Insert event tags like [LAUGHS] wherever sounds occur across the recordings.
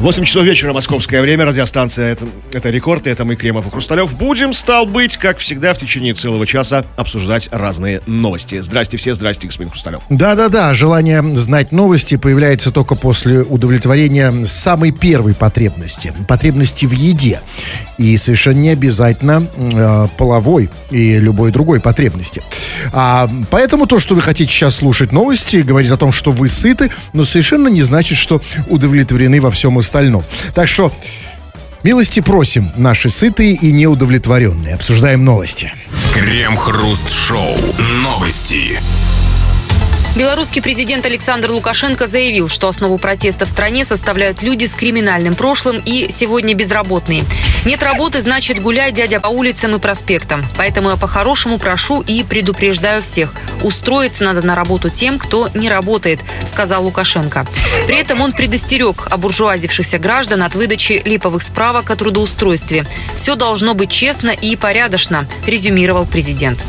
8 часов вечера, московское время, радиостанция это, это «Рекорд», это мы, Кремов и Хрусталев. Будем, стал быть, как всегда, в течение целого часа обсуждать разные новости. Здрасте все, здрасте, господин Хрусталев. Да-да-да, желание знать новости появляется только после удовлетворения самой первой потребности. Потребности в еде. И совершенно не обязательно э, половой и любой другой потребности. А, поэтому то, что вы хотите сейчас слушать новости, говорит о том, что вы сыты, но совершенно не значит, что удовлетворены во всем остальном. Так что милости просим, наши сытые и неудовлетворенные. Обсуждаем новости. Крем-хруст-шоу. Новости. Белорусский президент Александр Лукашенко заявил, что основу протеста в стране составляют люди с криминальным прошлым и сегодня безработные. Нет работы, значит гуляй, дядя, по улицам и проспектам. Поэтому я по-хорошему прошу и предупреждаю всех. Устроиться надо на работу тем, кто не работает, сказал Лукашенко. При этом он предостерег обуржуазившихся граждан от выдачи липовых справок о трудоустройстве. Все должно быть честно и порядочно, резюмировал президент.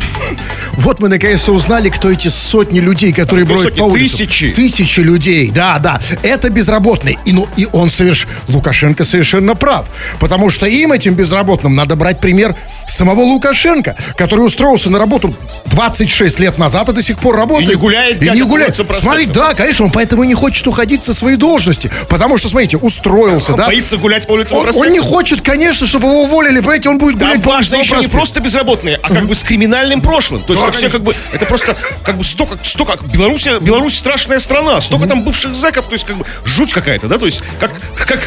Вот мы наконец-то узнали, кто эти сотни людей, которые Какие бродят по улицам. Тысячи. Тысячи людей, да, да. Это безработные. И, ну, и он соверш... Лукашенко совершенно прав. Потому что им, этим безработным, надо брать пример самого Лукашенко, который устроился на работу 26 лет назад и до сих пор работает. И не гуляет, И не гуляет. Смотри, да, конечно, он поэтому не хочет уходить со своей должности. Потому что, смотрите, устроился, да. Боится гулять по улицам Он, он не хочет, конечно, чтобы его уволили, понимаете, он будет Там гулять по улицам еще не проспектам. просто безработные, а как бы с криминальным прошлым. То есть Да, это все конечно. как бы, это просто как бы столько, столько, Беларусь, Беларусь страшная страна, столько там бывших зэков, то есть как бы жуть какая-то, да, то есть как, как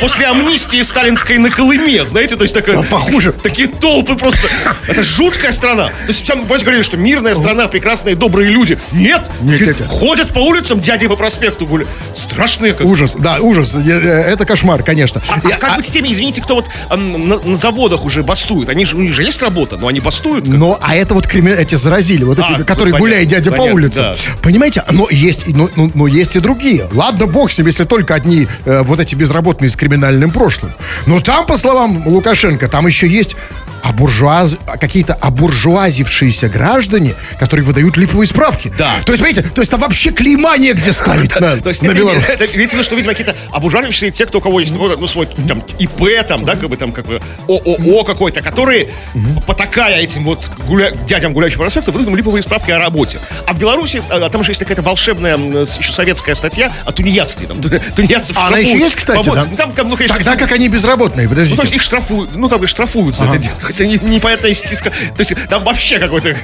после амнистии сталинской на Колыме, знаете, то есть такая, похуже. такие толпы просто, это жуткая страна. То есть там, помните, говорили, что мирная страна, прекрасные, добрые люди. Нет, Нет, нет. ходят по улицам, дяди по проспекту гуляют. Страшные как Ужас, да, ужас. Э, э, Это кошмар, конечно. а, а как а- быть с теми, извините, кто вот на, на заводах уже бастуют? Они же, у них же есть работа, но они бастуют. как- Но, а это вот крими... эти заразили, вот эти, А, которые гуляют понятно, дядя по понятно, улицам. Понимаете? Но есть, но, но- но есть и другие. Ладно, бог с ним, если только одни э, вот эти безработные с криминальным прошлым. Но там, по словам Лукашенко, там еще есть обуржуаз... какие-то обуржуазившиеся граждане, которые выдают липовые справки. Да. То есть, понимаете, то есть там вообще клейма негде ставить [LAUGHS] на, То есть на Беларусь. это, видите, ну, что, видимо, какие-то обужалившиеся те, кто у кого есть, ну, ну, свой там ИП, там, да, как бы там, как бы ООО какой-то, которые, потакая этим вот гуля... дядям гуляющим проспекту, выдают липовые справки о работе. А в Беларуси, а, там же есть какая-то волшебная, еще советская статья о тунеядстве. Там, ту- тунеядцев А она еще есть, кстати, да? Ну, там, ну, конечно, Тогда как они безработные, Ну, то подождите. есть их штрафуют, ну, как бы штрафуют за это дело. То есть они непонятная стиска. То есть там вообще какой-то...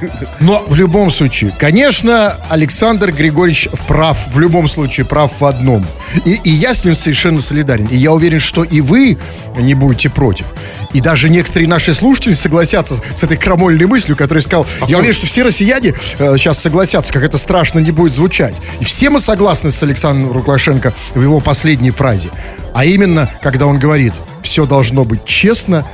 Но в любом случае, конечно, Александр Григорьевич прав, в любом случае прав в одном. И, и я с ним совершенно солидарен. И я уверен, что и вы не будете против. И даже некоторые наши слушатели согласятся с этой крамольной мыслью, который сказал, я уверен, что все россияне э, сейчас согласятся, как это страшно не будет звучать. И все мы согласны с Александром Лукашенко в его последней фразе. А именно, когда он говорит, все должно быть честно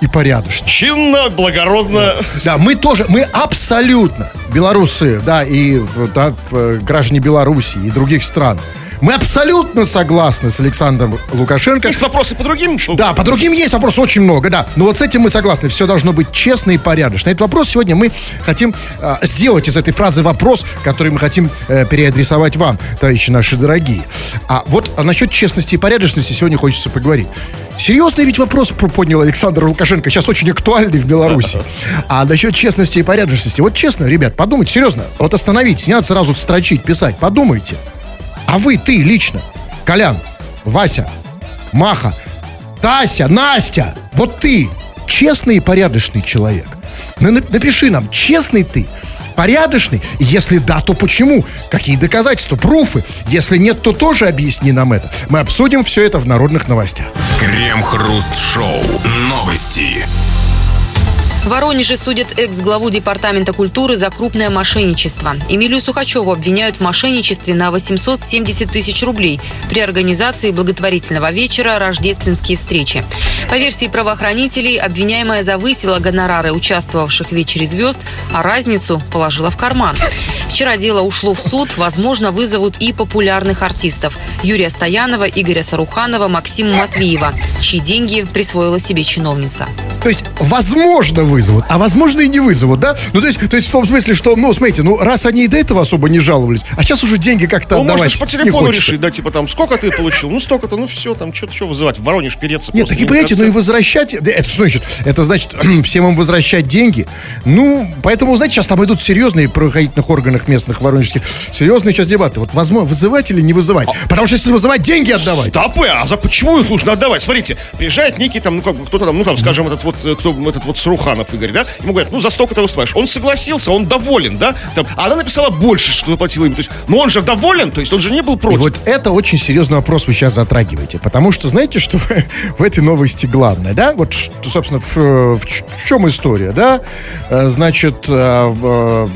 и порядочно. Чинно, благородно. Да, мы тоже, мы абсолютно белорусы, да, и да, в- граждане Беларуси и других стран. Мы абсолютно согласны с Александром Лукашенко. Есть вопросы по другим? Да, по другим есть вопросы очень много, да. Но вот с этим мы согласны. Все должно быть честно и порядочно. Этот вопрос сегодня мы хотим а, сделать из этой фразы вопрос, который мы хотим э, переадресовать вам, товарищи наши дорогие. А вот а насчет честности и порядочности сегодня хочется поговорить. Серьезный ведь вопрос про- поднял Александр Лукашенко. Сейчас очень актуальный в Беларуси. [LAUGHS] А насчет честности и порядочности. Вот честно, ребят, подумайте, серьезно. Вот остановитесь, не надо сразу строчить, писать. Подумайте. А вы, ты лично, Колян, Вася, Маха, Тася, Настя, вот ты честный и порядочный человек. На- на- Напиши нам, честный ты, порядочный? Если да, то почему? Какие доказательства, пруфы? Если нет, то тоже объясни нам это. Мы обсудим все это в народных новостях. Крем-хруст-шоу. Новости. В Воронеже судят экс-главу Департамента культуры за крупное мошенничество. Эмилию Сухачеву обвиняют в мошенничестве на 870 тысяч рублей при организации благотворительного вечера «Рождественские встречи». По версии правоохранителей, обвиняемая завысила гонорары участвовавших в вечере звезд, а разницу положила в карман. Вчера дело ушло в суд. Возможно, вызовут и популярных артистов. Юрия Стоянова, Игоря Саруханова, Максима Матвеева, чьи деньги присвоила себе чиновница. То есть, возможно, вызовут, а возможно и не вызовут, да? Ну, то есть, то есть в том смысле, что, ну, смотрите, ну, раз они и до этого особо не жаловались, а сейчас уже деньги как-то Ну, отдавать можно по телефону решить, да, типа там, сколько ты получил? Ну, столько-то, ну, все, там, что-то, что вызывать, в Воронеж переться. Нет, так и понимаете, ну и возвращать, да, это что значит? Это значит [CLEARS THROAT] всем им возвращать деньги. Ну, поэтому, знаете, сейчас там идут серьезные правоохранительных органах местных воронежских, серьезные сейчас дебаты. Вот возможно, вызывать или не вызывать. Потому что если вызывать, деньги отдавать. Стопы, а за почему их нужно отдавать? Смотрите, приезжает некий там, ну, как бы, кто-то там, ну, там, скажем, этот вот, э, кто, этот вот Саруханов Игорь, да? Ему говорят, ну, за столько ты выступаешь. Он согласился, он доволен, да? Там, а она написала больше, что заплатила ему. То есть, ну, он же доволен, то есть, он же не был И против. вот это очень серьезный вопрос вы сейчас затрагиваете. Потому что, знаете, что [LAUGHS] в, в этой новости главное, да? Вот, что, собственно, в, в в чем история, да? Э, Значит, э, в-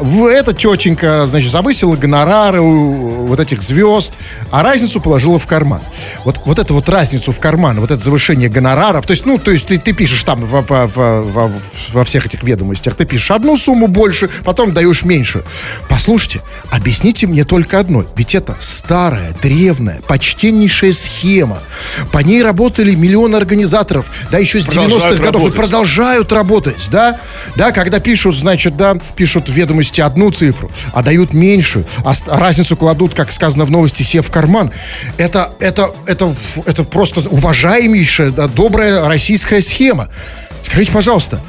эта тетенька, значит, завысила гонорары у вот этих звезд, а разницу положила в карман. Вот, вот эту вот разницу в карман, вот это завышение гонораров, то есть, ну, то есть ты, ты пишешь там во, во- во- во- всех этих ведомостях, ты пишешь одну сумму больше, потом даешь меньше. Послушайте, объясните мне только одно, ведь это старая, древняя, почтеннейшая схема. По ней работали миллионы организаторов, да, еще с Продолжают 90-х годов, и работать. продолжают работать, да, да, когда пишут, значит, да, пишут в ведомости одну цифру, а дают меньшую, а разницу кладут, как сказано в новости, себе в карман. Это, это, это, это просто уважаемейшая, да, добрая российская схема. Скажите, пожалуйста,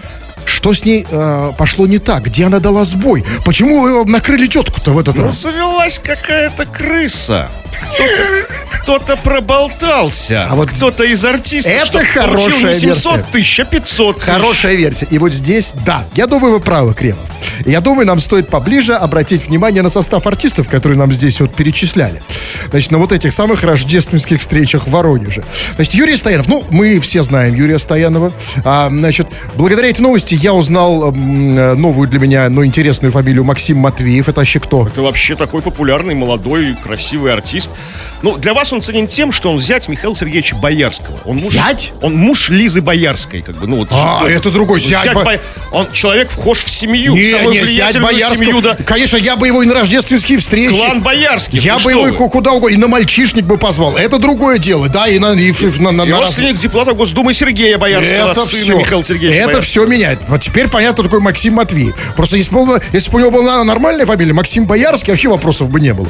что с ней э, пошло не так? Где она дала сбой? Почему вы накрыли тетку-то в этот Ну, раз? завелась какая-то крыса. Кто-то, кто-то проболтался. А вот кто-то из артистов. это хорошая не 700 версия. тысяч, а 500 тысяч. Хорошая версия. И вот здесь, да, я думаю, вы правы, Кремов. Я думаю, нам стоит поближе обратить внимание на состав артистов, которые нам здесь вот перечисляли. Значит, на вот этих самых рождественских встречах в Воронеже. Значит, Юрий Стоянов, ну, мы все знаем Юрия Стоянова. А, значит, благодаря этой новости я узнал м, новую для меня, но интересную фамилию Максим Матвеев. Это вообще кто? Это вообще такой популярный, молодой, красивый артист. Ну, для вас он ценен тем, что он зять Михаила Сергеевича Боярского. Он муж, Зять? Он муж Лизы Боярской, как бы, ну вот. А, ну, это другой ну, зять Бо- Бо- Он человек вхож в семью, в Не, самую не, зять Боярского. семью, да. Конечно, я бы его и на рождественские встречи. Клан Боярских. Я ну бы его и вы. ку- куда угодно, и на мальчишник бы позвал. Это другое дело, да, и на... И, ф- на, на- И на раз- родственник депутата Госдумы Сергея Боярского, Это сына все. Михаила Сергеевича Это Боярского. все меняет. Вот теперь понятно, такой Максим Матвеев. Просто если бы, если бы у него была нормальная фамилия, Максим Боярский, вообще вопросов бы не было.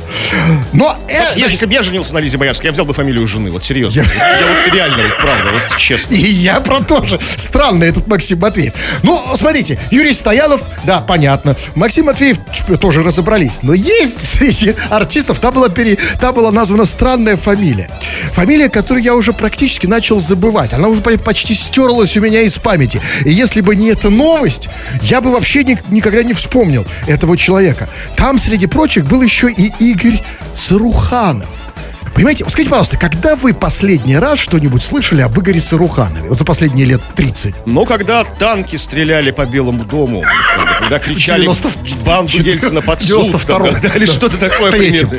Но... э, если бы я женился на Лизе Боярской, я взял бы фамилию жены, вот серьезно. Я, вот реально, вот правда, вот честно. И я про то же. Странный этот Максим Матвеев. Ну, смотрите, Юрий Стоянов, да, понятно. Максим Матвеев тоже разобрались. Но есть среди артистов, там была, пере, там была названа странная фамилия. Фамилия, которую я уже практически начал забывать. Она уже по- почти стерлась у меня из памяти. И если бы не эта новость, я бы вообще ни- никогда не вспомнил этого человека. Там, среди прочих, был еще и Игорь Саруханов. Понимаете, вот скажите, пожалуйста, когда вы последний раз что-нибудь слышали об Игоре Саруханове? Вот за последние лет 30. Но когда танки стреляли по Белому дому, когда- кричали 90 банду Ельцина под суд, 92-м. там, да, или что-то такое примерно.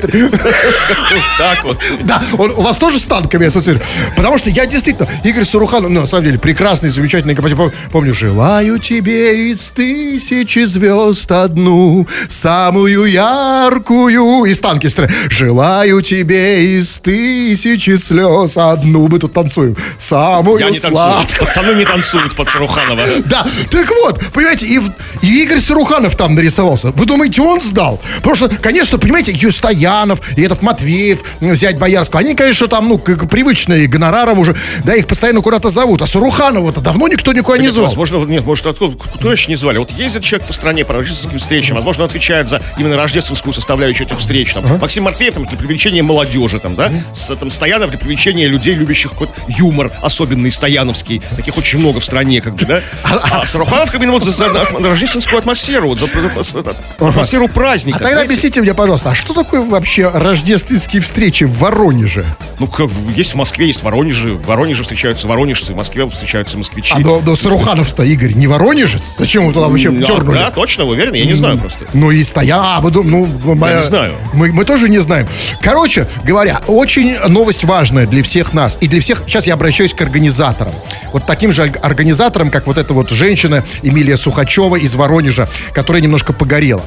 Так вот. Да, у вас тоже с танками ассоциирует? Потому что я действительно, Игорь Саруханов, ну, на самом деле, прекрасный, замечательный композитор. Пом- Помню, желаю тебе из тысячи звезд одну, самую яркую. Из танки стреляют. Желаю тебе из тысячи слез одну. Мы тут танцуем. Самую Я не танцую. сладкую. Пацаны не танцуют под Саруханова. [LAUGHS] Да, так вот, понимаете, и, и Игорь Саруханов там нарисовался. Вы думаете, он сдал? Потому что, конечно, понимаете, Ю Стоянов и этот Матвеев, м, зять Боярского, они, конечно, там, ну, как привычные гонораром уже, да, их постоянно куда-то зовут. А Саруханова-то давно никто никуда не Нет, звал. Возможно, нет, может, откуда, кто еще не звали? Вот ездит человек по стране по рождественским встречам, возможно, он отвечает за именно рождественскую составляющую этих встреч. Там. Максим Матвеев там, для привлечения молодежи, там, да? С, там, Стоянов для привлечения людей, любящих какой-то юмор, особенный стояновский. Таких очень много в стране, как бы, да? А, Саруханов как ну, вот за, за рождественскую атмосферу, вот, за, за атмосферу праздника. А тогда знаете? объясните мне, пожалуйста, а что такое вообще рождественские встречи в Воронеже? Ну, как, есть в Москве, есть в Воронеже. В Воронеже встречаются воронежцы, в Москве встречаются москвичи. А до, до Саруханов-то, Игорь, не воронежец? Зачем вы туда вообще Ну, дернули? Да, точно, вы уверены? Я не знаю просто. Ну и стоя, а, вы ну, моя- не знаю. Мы, мы тоже не знаем. Короче говоря, очень новость важная для всех нас и для всех. Сейчас я обращаюсь к организаторам. Вот таким же орг- организаторам, как вот эта вот женщина Эмилия Сухачева из Воронежа, которая немножко погорела.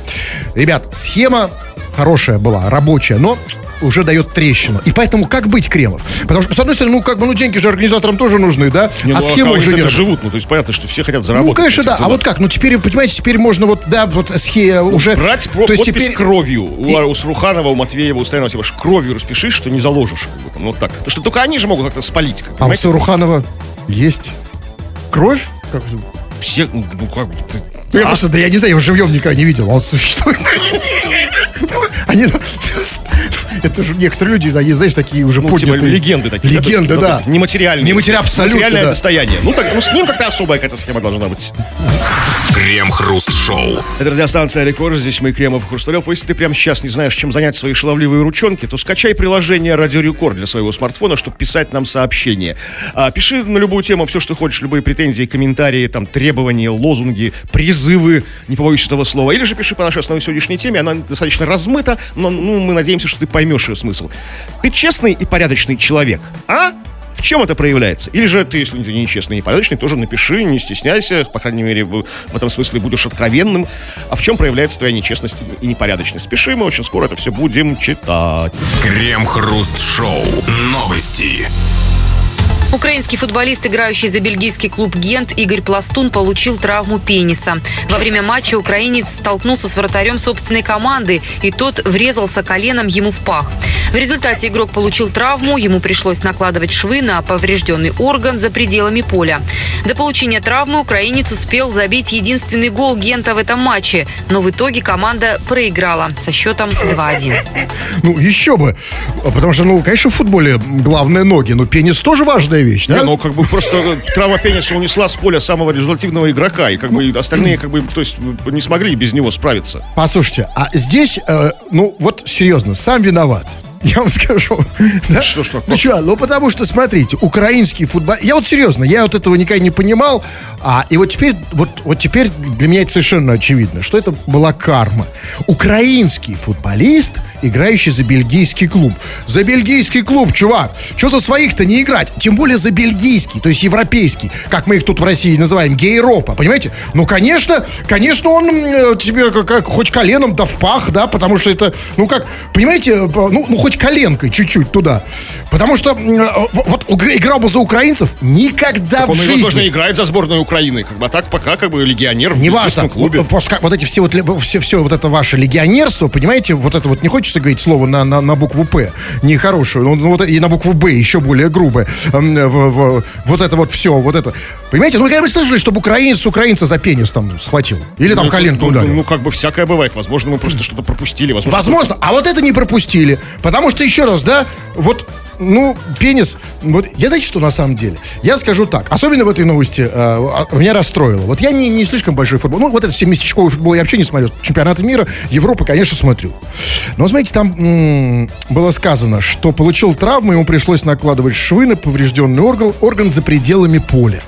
Ребят, схема хорошая была, рабочая, но уже дает трещину. И поэтому как быть, Кремов? Потому что, с одной стороны, ну, как бы, ну, деньги же организаторам тоже нужны, да? Не, а ну, схема они уже нет. живут, ну, то есть понятно, что все хотят заработать. Ну, конечно, да. этих А вот как? Ну, теперь, понимаете, теперь можно вот, да, вот схема уже... Брать про- то есть теперь... кровью. У, у Сруханова, у Матвеева, у Стоянова, типа, кровью распиши, что не заложишь. Как бы, там, вот так. Потому что только они же могут как-то спалить. как, А у? Саруханова есть кровь? Как- Все, ну, ну, как бы, ты- Ну, я А? просто, да я не знаю, я его живьем никогда не видел, он существует. [LAUGHS] Они, [LAUGHS] это же некоторые люди, они, знаешь, такие уже ну, типа, поднятые. легенды такие. Легенды, есть, да. ну, Нематериальные. Нематериальные, абсолютно, Материальное да. достояние. Ну, так, ну, с ним как-то особая какая-то схема должна быть. Крем-хруст-шоу. Это радиостанция Рекорд, здесь мы, Кремов и Хрусталев. Если ты прямо сейчас не знаешь, чем занять свои шаловливые ручонки, то скачай приложение Радио Рекорд для своего смартфона, чтобы писать нам сообщения. А, пиши на любую тему все, что хочешь, любые претензии, комментарии, там, требования, лозунги, призывы, не побоюсь этого слова. Или же пиши по нашей основной сегодняшней теме, она достаточно размыта, но ну, мы надеемся, что ты поймешь ее смысл. Ты честный и порядочный человек, а? В чем это проявляется? Или же ты, если ты нечестный непорядочный, тоже напиши, не стесняйся, по крайней мере, в этом смысле будешь откровенным. А в чем проявляется твоя нечестность и непорядочность? Пиши, мы очень скоро это все будем читать. Крем-хруст-шоу. Новости. Украинский футболист, играющий за бельгийский клуб «Гент» Игорь Пластун получил травму пениса. Во время матча украинец столкнулся с вратарем собственной команды, и тот врезался коленом ему в пах. В результате игрок получил травму, ему пришлось накладывать швы на поврежденный орган за пределами поля. До получения травмы украинец успел забить единственный гол «Гента» в этом матче, но в итоге команда проиграла со счетом 2-1. Ну, еще бы. А Потому что, ну, конечно, в футболе главное ноги, но пенис тоже важная вещь, да? Не, ну, как бы просто травма пениса унесла с поля самого результативного игрока, и как бы остальные, как бы, то есть, не смогли без него справиться. Послушайте, а здесь, э, ну, вот серьезно, сам виноват. [LAUGHS] Я вам скажу. Да? Что, что? Ну что, ну потому что, смотрите, украинский футбол... Я вот серьезно, я вот этого никогда не понимал. А, и вот теперь, вот, вот теперь для меня это совершенно очевидно, что это была карма. Украинский футболист, играющий за бельгийский клуб. За бельгийский клуб, чувак. Что за своих-то не играть? Тем более за бельгийский, то есть европейский. Как мы их тут в России называем, гейропа, понимаете? Ну, конечно, конечно, он э, тебе как, как хоть коленом да в пах, да, потому что это, ну как, понимаете, э, ну, ну хоть коленкой чуть-чуть туда. Потому что э, вот играл бы за украинцев никогда Он в его жизни. тоже играет за сборную Украины, как бы, а так пока, как бы, легионер в Неважно, клубе. вот, вот эти все вот, все, все вот это ваше легионерство, понимаете, вот это вот не хочется говорить слово на, на, на букву П, нехорошее, ну, ну, вот и на букву Б еще более грубое, вот это вот все, вот это, понимаете, ну вы когда-нибудь слышали, чтобы украинец украинца за пенис там схватил, или там Ну, коленку ну, ударил? Ну, как бы всякое бывает. Возможно, мы просто что-то пропустили. Возможно, Возможно, а вот это не пропустили. Потому что, еще раз, да, вот, ну, пенис, вот, я знаете, что на самом деле? Я скажу так, особенно в этой новости э, а, меня расстроило. Вот я не, не слишком большой футбол, ну, вот этот все местечковый футбол я вообще не смотрю. Чемпионаты мира, Европы, конечно, смотрю. Но, знаете, там м, было сказано, что получил травму, ему пришлось накладывать швы на поврежденный орган, орган за пределами поля.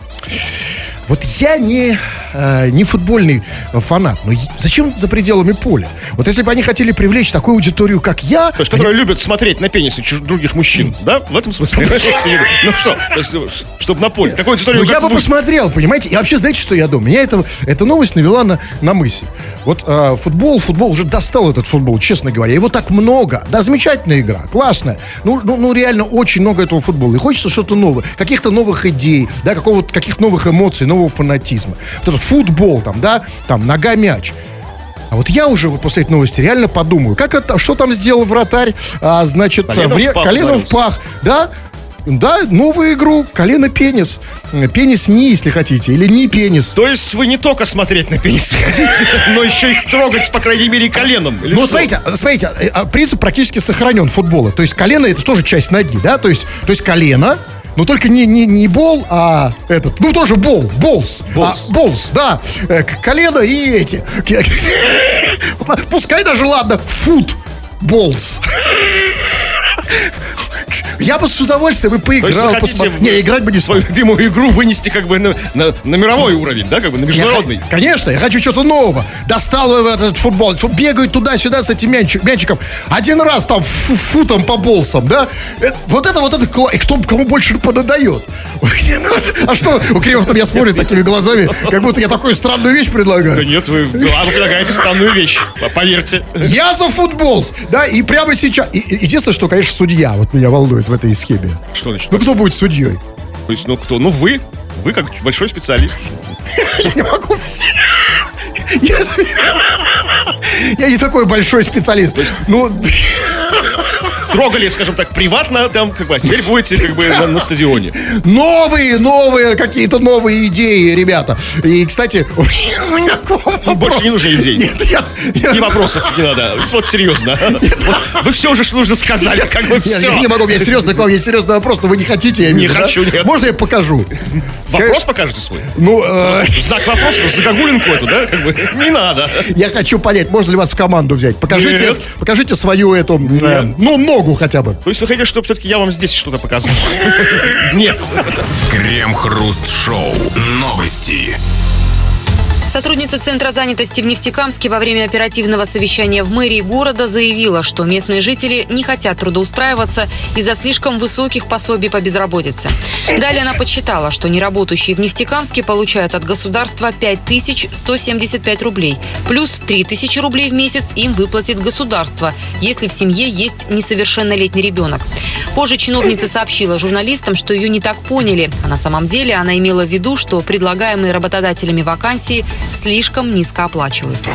Вот я не, э, не футбольный фанат, но е- зачем за пределами поля? Вот если бы они хотели привлечь такую аудиторию, как я, То есть, которые любят смотреть на пенисы других мужчин, да? В этом смысле? Ну что, то есть, чтобы на поле. Такой аудиторию, ну, я бы посмотрел, понимаете? И вообще, знаете, что я думаю? Меня это, эта новость навела на, мысль. Вот э, футбол, футбол, уже достал этот футбол, честно говоря. Его так много. Да, замечательная игра, классная. Ну, ну, ну реально очень много этого футбола. И хочется что-то новое, каких-то новых идей, да, какого-то, каких-то новых эмоций, нового фанатизма. Вот этот футбол там, да, там, нога-мяч. А вот я уже вот после этой новости реально подумаю, как это, что там сделал вратарь, а, значит, Коленом вре- в пах коленом в пах, да, да, новую игру, колено-пенис, Э, пенис-ни, если хотите, или не пенис. То есть вы не только смотреть на пенисы хотите, [LAUGHS] но еще их трогать, по крайней мере, коленом. Ну, смотрите, смотрите, э, а, принцип практически сохранен футбола. То есть колено это тоже часть ноги, да? То есть, то есть колено, но только не, не, не бол, а этот, ну тоже бол, болс. Болс. А, болс, да. Э, колено и эти. [LAUGHS] Пускай даже, ладно, фут, болс. [LAUGHS] Я бы с удовольствием есть поиграл. вы хотите посмотри- Не, играть бы не свою любимую игру вынести как бы на, на- на мировой уровень, да, как бы на Я международный. х- конечно, я хочу что-то нового. Достал этот футбол. Фу- Бегают туда-сюда с этим мячик- мячиком. Один раз там фу- футом по болсам, да? Э, Вот это, вот это, и кто кому больше подадает. [LAUGHS] А что, у Кремов на меня смотрит такими глазами, как будто я такую странную вещь Да предлагаю. нет, вы, а вы предлагаете странную вещь, по- поверьте. Я за футбол, да, и прямо сейчас. и- и- Единственное, что, конечно, судья вот меня волнует в этой схеме. Что значит? Ну, кто будет судьей? То есть, ну кто? Ну вы. Вы как большой специалист. [LAUGHS] Я не могу [LAUGHS] я не такой большой специалист. Ну, Трогали, скажем так, приватно там, как бы, а теперь будете как бы на, на стадионе. новые, новые, какие-то новые идеи, ребята. И, кстати, у меня Ну, больше не нужно идей. Нет, я, я- И вопросов не надо. Вот серьезно. Вот вы все уже что нужно сказали, как бы Нет, все. я не могу, меня серьезно к вам есть серьезный вопрос, но вы не хотите, я Не вижу, да? хочу, нет. Можно я покажу? Вопрос покажете свой? Ну, э, Знак вопроса, ну, загогулинку эту, да, как бы, не надо. я хочу понять, можно ли вас в команду взять. Покажите, Нет. покажите свою эту, э, ну, ногу хотя бы. То есть вы хотите, чтобы все-таки я вам здесь что-то показал? Нет. Крем-хруст-шоу. Новости. Сотрудница Центра занятости в Нефтекамске во время оперативного совещания в мэрии города заявила, что местные жители не хотят трудоустраиваться из-за слишком высоких пособий по безработице. Далее она подсчитала, что неработающие в Нефтекамске получают от государства 5175 рублей, плюс 3000 рублей в месяц им выплатит государство, если в семье есть несовершеннолетний ребенок. Позже чиновница сообщила журналистам, что ее не так поняли, а на самом деле она имела в виду, что предлагаемые работодателями вакансии слишком низко оплачиваются.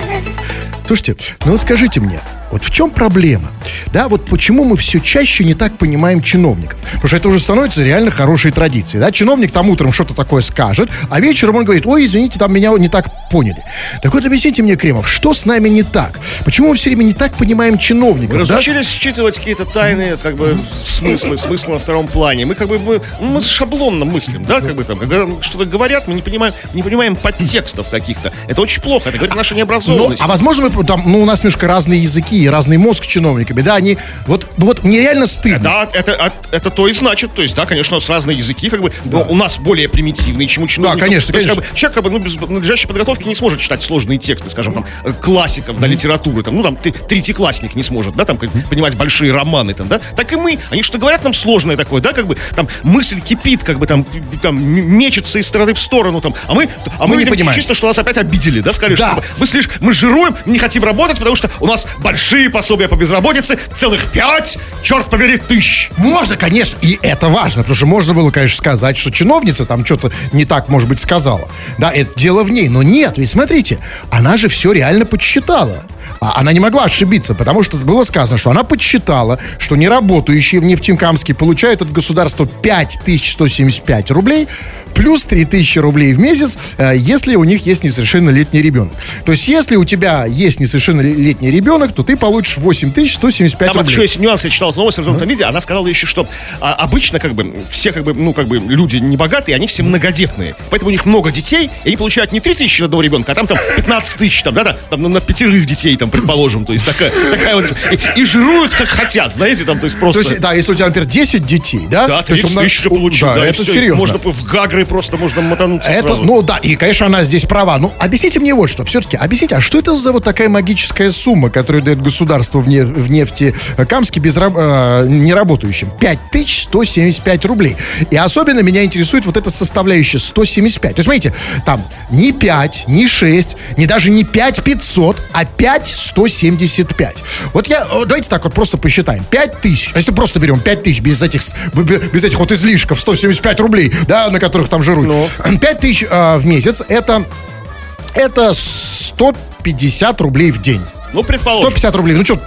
Слушайте, ну скажите мне, вот в чем проблема? Да, вот почему мы все чаще не так понимаем чиновников? Потому что это уже становится реально хорошей традицией. Да? Чиновник там утром что-то такое скажет, а вечером он говорит, ой, извините, там меня не так поняли. Так вот объясните мне, Кремов, что с нами не так? Почему мы все время не так понимаем чиновников? да? Разучились считывать какие-то тайные, как бы, смыслы, смыслы на втором плане. Мы как бы, мы, мы шаблонно мыслим, да, как бы там, когда что-то говорят, мы не понимаем, не понимаем подтекстов каких-то. Это очень плохо, это говорит о нашей Ну, а возможно, мы там, ну, у нас немножко разные языки и разный мозг чиновниками, да, они, вот, вот мне реально стыдно. Да, это, это, это то и значит. То есть, да, конечно, у нас разные языки, как бы, но у нас более примитивные, чем у чиновников. конечно, То есть, конечно. Как бы, человек, как бы, ну, без надлежащей подготовки не сможет читать сложные тексты, скажем, там, э, классиков, да, литературы, там, ну, там, третьеклассник не сможет, да, там, как, понимать большие романы, там, да. Так и мы, они что говорят нам сложное такое, да, как бы, там, мысль кипит, как бы, там, там, мечется из стороны в сторону, там, а мы, а мы, Мы не видим понимаем. чисто, что нас опять обидели, да, сказали, Да. что мы слишком, мы жируем, не хотим работать, потому что у нас большие пособия по безработице, целых пять, черт побери, тысяч. Можно, конечно, и это важно, потому что можно было, конечно, сказать, что чиновница там что-то не так, может быть, сказала. Да, это дело в ней. Но нет, ведь смотрите, она же все реально подсчитала. А она не могла ошибиться, потому что было сказано, что она подсчитала, что неработающие в Нефтекамске получают от государства 5175 рублей, плюс 3000 рублей в месяц, э, если у них есть несовершеннолетний ребенок. То есть, если у тебя есть несовершеннолетний ребенок, то ты получишь 8175 Там рублей. еще есть нюанс, я читал эту новость в развернутом виде, она сказала еще, что а, обычно как бы все как бы, ну как бы люди небогатые, они все многодетные, поэтому у них много детей, и они получают не 3 тысячи на одного ребенка, а там там 15 тысяч, там, да, да, там ну, на пятерых детей, там, предположим, то есть такая, такая вот, и, и жируют как хотят, знаете, там, то есть То просто... есть, да, если у тебя, например, 10 детей, да? да, то есть 30 тысяч получил, Да, да, это всё, и серьезно. Можно в Гагры просто можно мотануться Это, сразу. ну да, и, конечно, она здесь права. Ну, объясните мне вот что. Все-таки, объясните, а что это за вот такая магическая сумма, которую дает государство в, не, в нефти Камске без, раб- э, неработающим? 5175 рублей. И особенно меня интересует вот эта составляющая 175. То есть, смотрите, там не 5, не 6, не даже не 5500, а 5175. Вот я, э, давайте так вот просто посчитаем. 5000, а если просто берем 5000 без этих, без этих вот излишков, 175 рублей, да, на которых там жируют. [CLEARS THROAT] 5000 э, в месяц, это, это 150 рублей в день. Ну, предположим. 150 рублей. Ну что,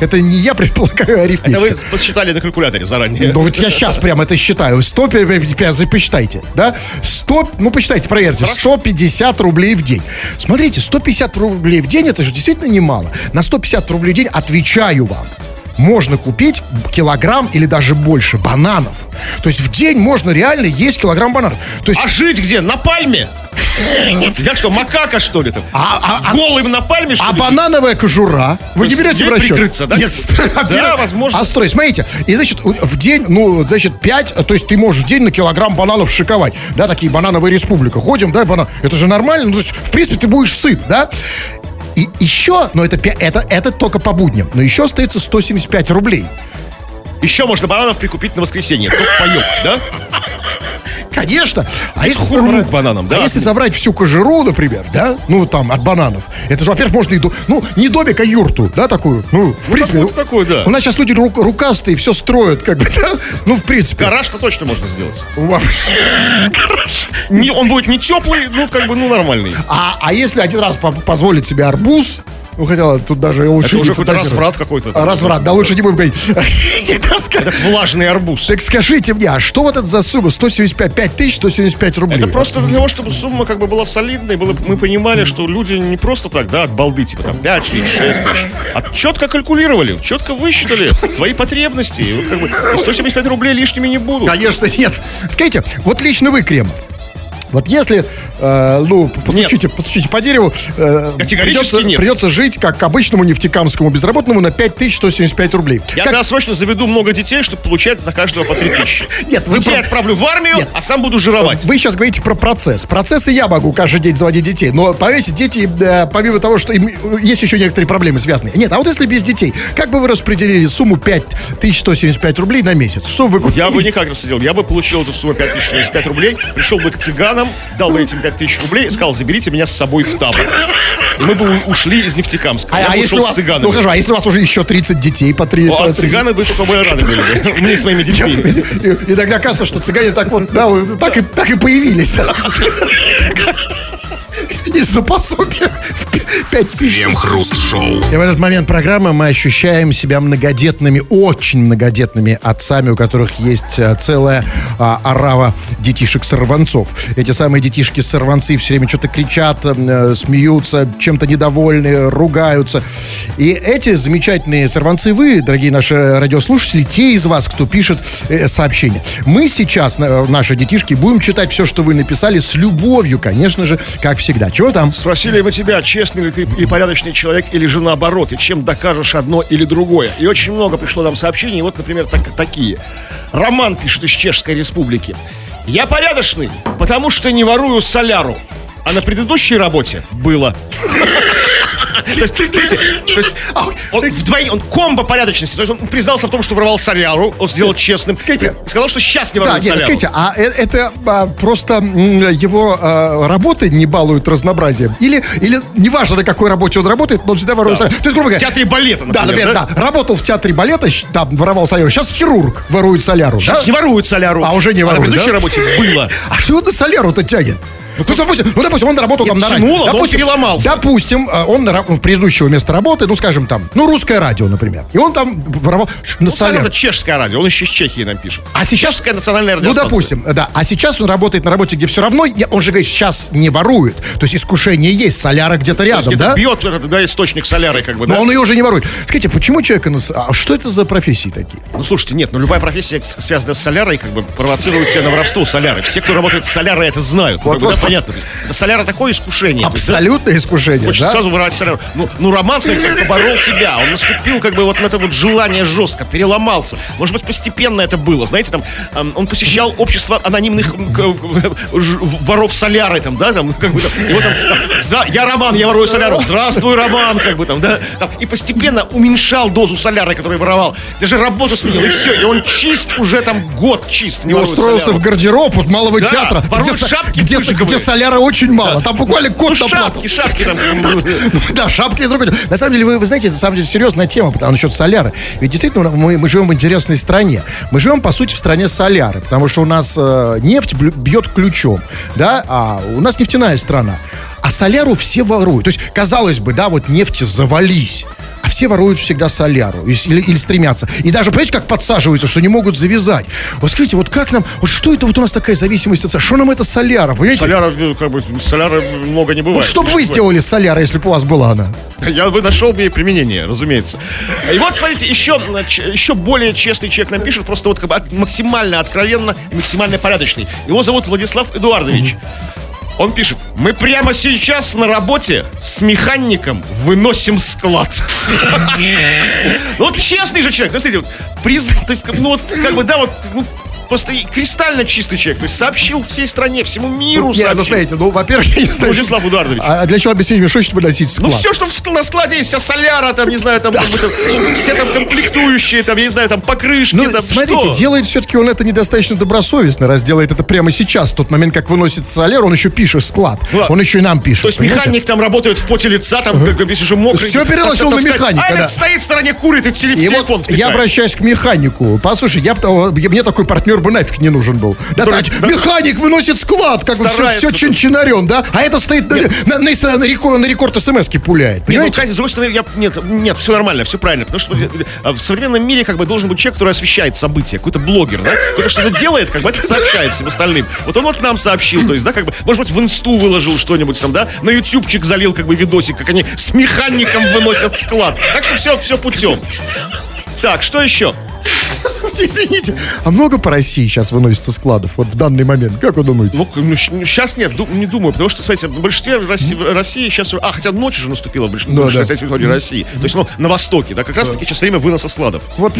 это не я предполагаю Это арифметика. вы посчитали на калькуляторе заранее. Ну вот я сейчас прямо это считаю. 155, посчитайте, да? 100, ну посчитайте, проверьте. 150 рублей в день. Смотрите, 150 рублей в день, это же действительно немало. На 150 рублей в день, отвечаю вам, можно купить килограмм или даже больше бананов. То есть в день можно реально есть килограмм бананов. То есть А жить где? На пальме? Я что, макака, что ли? Там? А- а- а- Голым на пальме, что А ли? банановая кожура вы не берете в расчет? прикрыться, да? Нет, [LAUGHS] Да, возможно. А строй, смотрите, и значит, в день, ну, значит, 5, то есть ты можешь в день на килограмм бананов шиковать. Да, такие банановые республика. Ходим, да, банан. Это же нормально. Ну, то есть, в принципе, ты будешь сыт, да? И еще, но это, это, это только по будням, но еще остается 175 рублей. Еще можно бананов прикупить на воскресенье. Только паек, да? Конечно. А если, собрать, к бананам, да? а если собрать всю кожуру, например, да, ну там от бананов, это же, во-первых, можно и, ну, не домик, а юрту, да, такую, ну, в принципе. какую-то такую, да. У нас сейчас люди ру- рукастые, все строят, как бы, [LAUGHS] да, ну, в принципе. Гараж-то точно можно сделать. Во- Не, он будет не теплый, ну, как бы, ну, нормальный. А, а если один раз по- позволить себе арбуз, ну, хотя тут даже лучше Это уже какой-то разврат какой-то. А, Разврат, да, лучше не будем говорить. [LAUGHS] Этот влажный арбуз. Так скажите мне, а что вот это за сумма? 175, 5 тысяч, 175 рублей. Это просто для того, чтобы сумма как бы была солидной, было, мы понимали, что люди не просто так, да, от балды, типа там 5 тысяч, 6 тысяч, а четко калькулировали, четко высчитали твои потребности. Как бы и 175 рублей лишними не будут. Конечно, нет. Скажите, вот лично вы, Кремов, вот если, э, ну, постучите, постучите по дереву, э, придется, нет. придется жить, как обычному нефтекамскому безработному, на 5175 рублей. Я Как- тогда срочно заведу много детей, чтобы получать за каждого по 3 тысячи. [LAUGHS] Нет, вы Детей про- отправлю в армию, Нет. а сам буду жировать. Вы сейчас говорите про процесс. Процессы я могу каждый день заводить детей. Но, поверьте, дети, э, помимо того, что им есть еще некоторые проблемы связанные. Нет, а вот если без детей, как бы вы распределили сумму 5175 рублей на месяц? Что вы купили? Я бы никак рассудил. Я бы получил эту сумму 5075 рублей, пришел бы к цыганам, дал бы этим 5000 рублей и сказал, заберите меня с собой в табор. И мы бы ушли из Нефтекамска. А, Я а если у с вас, ну хорошо, а если у вас уже еще 30 детей по 3... Ну, а цыганы бы только более рады были бы. Мне с моими детьми. [LAUGHS] И, и тогда кажется, что цыгане так вот, да, так и, так и появились. да. [LAUGHS] Из-за пособия в 5 тысяч. Крем-хруст-шоу. И в этот момент программы мы ощущаем себя многодетными, очень многодетными отцами, у которых есть э, целая а, орава детишек-сорванцов. Эти самые детишки-сорванцы все время что-то кричат, э, смеются, чем-то недовольны, ругаются. И эти замечательные сорванцы вы, дорогие наши радиослушатели, те из вас, кто пишет э, сообщения. Мы сейчас, э, наши детишки, будем читать все, что вы написали, с любовью, конечно же, как всегда. Чего там? Спросили мы тебя, честный ли ты и порядочный человек, или же наоборот, и чем докажешь одно или другое. И очень много пришло нам сообщений, вот, например, так- такие. Роман пишет из Чешской Республики. Я порядочный, потому что не ворую соляру. А на предыдущей работе было. Есть, он он комбо порядочности. То есть он признался в том, что воровал соляру, он сделал честным. Скажите. Сказал, что сейчас не ворует соляру. скажите, а э- это а, просто его а, работы не балуют разнообразием? Или, или неважно, на какой работе он работает, но он всегда ворует соляру? То есть, грубо В говоря, театре балета, да, например, да? Работал в театре балета, там воровал соляру. Сейчас хирург ворует соляру, Сейчас не воруют соляру. А уже не на воруют, предыдущей да? работе было. А что он на соляру-то тянет? Ну, допустим, ну, допустим, он работал там на радио. но он переломался. Допустим, э, он на ну, предыдущего места работы, ну, скажем, там, ну, русское радио, например. И он там воровал Ну, это чешское радио, он еще из Чехии нам пишет. А сейчас... Чешская национальная Ну, радиостанция. допустим, да. А сейчас он работает на работе, где все равно, он же говорит, сейчас не ворует. То есть искушение есть, соляра где-то То есть рядом, где-то да? бьет этот, да, источник соляры, как бы, Но да? он ее уже не ворует. Скажите, почему человека... А что это за профессии такие? Ну, слушайте, нет, ну, любая профессия, связанная с солярой, как бы, провоцирует тебя на воровство соляры. Все, кто работает с солярой, это знают. Ну, Вот, вот. Понятно. Соляра такое искушение. Абсолютное искушение, Хочется да? сразу воровать соляру. Ну, ну, Роман, он [LAUGHS] поборол себя. Он наступил, как бы, вот на это вот желание жестко, переломался. Может быть, постепенно это было. Знаете, там, эм, он посещал общество анонимных воров соляры, там, да, там, как бы, там, и вот там, там, «Здра- я Роман, я ворую соляру. Здравствуй, Роман, как бы там, да. Там, и постепенно уменьшал дозу соляры, которую воровал. Даже работу сменил, и все. И он чист уже там год чист. Не устроился в гардероб вот малого Да, театра, со- шапки где, пыжиковые. Где соляра очень мало. Там буквально Ну, кот наплакал. шапки, шапки там. [LAUGHS] Да, шапки другое. На самом деле, вы, вы знаете, на самом деле серьезная тема потому, насчет соляры. Ведь действительно мы, мы живем в интересной стране. Мы живем, по сути, в стране соляры, потому что у нас э, нефть бьет ключом, да, а у нас нефтяная страна. А соляру все воруют. То есть, казалось бы, да, вот нефти завались. Все воруют всегда соляру или, или стремятся. И даже, понимаете, как подсаживаются, что не могут завязать. Вот скажите, вот как нам, вот что это вот у нас такая зависимость от соляра? Что нам это соляра, понимаете? Соляра, ну, как бы, соляра много не бывает. Вот что бы вы сделали с солярой, если бы у вас была она? [LAUGHS] Я бы нашел бы ей применение, разумеется. И вот, смотрите, еще, еще более честный человек нам пишет, просто вот как бы максимально откровенно максимально порядочный. Его зовут Владислав Эдуардович. Он пишет, мы прямо сейчас на работе с механиком выносим склад. [LAUGHS] Ну вот честный же человек, смотрите, вот, приз, то есть, ну вот, как бы, да, вот, ну, просто кристально чистый человек. То есть сообщил всей стране, всему миру Нет, ну смотрите, ну, во-первых, я не знаю. Владислав Эдуардович. А для чего объяснить мне, что значит выносить склад? Ну все, что на складе есть, вся соляра, там, не знаю, там, все там комплектующие, там, я не знаю, там, покрышки, Ну, там, смотрите, что? делает все-таки он это недостаточно добросовестно, раз делает это прямо сейчас. В тот момент, как выносит соляру, он еще пишет склад. Ну. Он еще и нам пишет. То есть понимаете? механик там работает в поте лица, там, как весь уже мокрый. Всё переложил на механика, А да. этот стоит в стороне, курит и телефон вот я обращаюсь к механику. Послушай, я- мне такой партнер бы нафиг не нужен был. Да, так, да. механик выносит склад, как бы все, все тут. чин-чинарем, да? А это стоит на, на, на, на- рекорд, на рекорд смс-ки пуляет. Нет, ну, с другой стороны, я, нет, нет, все нормально, все правильно. Потому что э, в современном мире как бы должен быть человек, который освещает события, какой-то блогер, да? Кто-то что-то делает, как бы это сообщает всем остальным. Вот он вот нам сообщил, то есть, да, как бы, может быть, в инсту выложил что-нибудь там, да? На ютубчик залил как бы видосик, как они с механиком выносят склад. Так что все, все путем. Так, что еще? Извините. А много по России сейчас выносится складов? Вот в данный момент. Как вы думаете? Ну, сейчас нет, ду- не думаю, потому что, смотрите, в большинстве России, в России сейчас... А, хотя ночь уже наступила в большинстве, Да, большинстве да. территории России. То есть, ну, на востоке, да, как раз таки сейчас время выноса складов. Вот.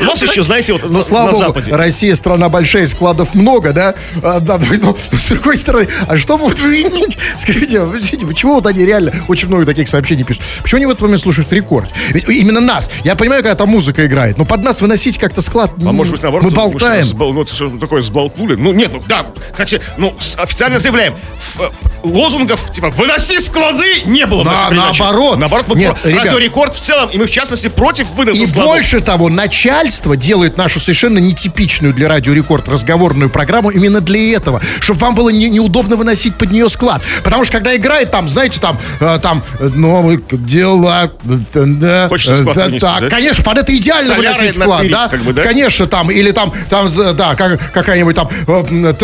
У нас еще, знаете, вот на, Ну, слава на богу, Западе. Россия страна большая, складов много, да? А, да, [LAUGHS] но с другой стороны, а что будут вынить? Скажите, а, почему вот они реально очень много таких сообщений пишут? Почему они в этот момент слушают рекорд? Ведь именно нас. Я понимаю, когда там музыка играет, но под нас выносить как-то склад. А может быть, наоборот, Мы болтаем. сбол- ну, что такое сболтнули? Ну, нет, ну, да, хотя, ну, официально заявляем, ф- лозунгов, типа, выноси склады, не было. Да, передаче. наоборот. Наоборот, мы Нет, про- ребят. радиорекорд в целом, и мы, в частности, против выноса И складов. больше того, начальство делает нашу совершенно нетипичную для Радио Рекорд разговорную программу именно для этого, чтобы вам было не- неудобно выносить под нее склад. Потому что когда играет там, знаете, там, э, там э, новые дела, э, да, Хочется э, склад да, вынести, да? конечно, под это идеально Солярой выносить склад, да? как бы, да? Конечно, там, или там, там, да, как- какая-нибудь там, э,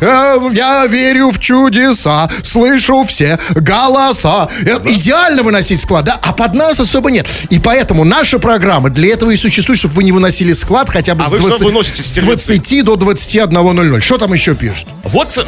э, я верю в чудеса, слышу все голоса. Э, Идеально выносить склад, да, а под нас особо нет. И поэтому наша программа для этого и существует, чтобы вы не выносили склад хотя бы А с, вы что 20, выносите, с стервецы? 20 до 21.00. Что там еще пишут? Вот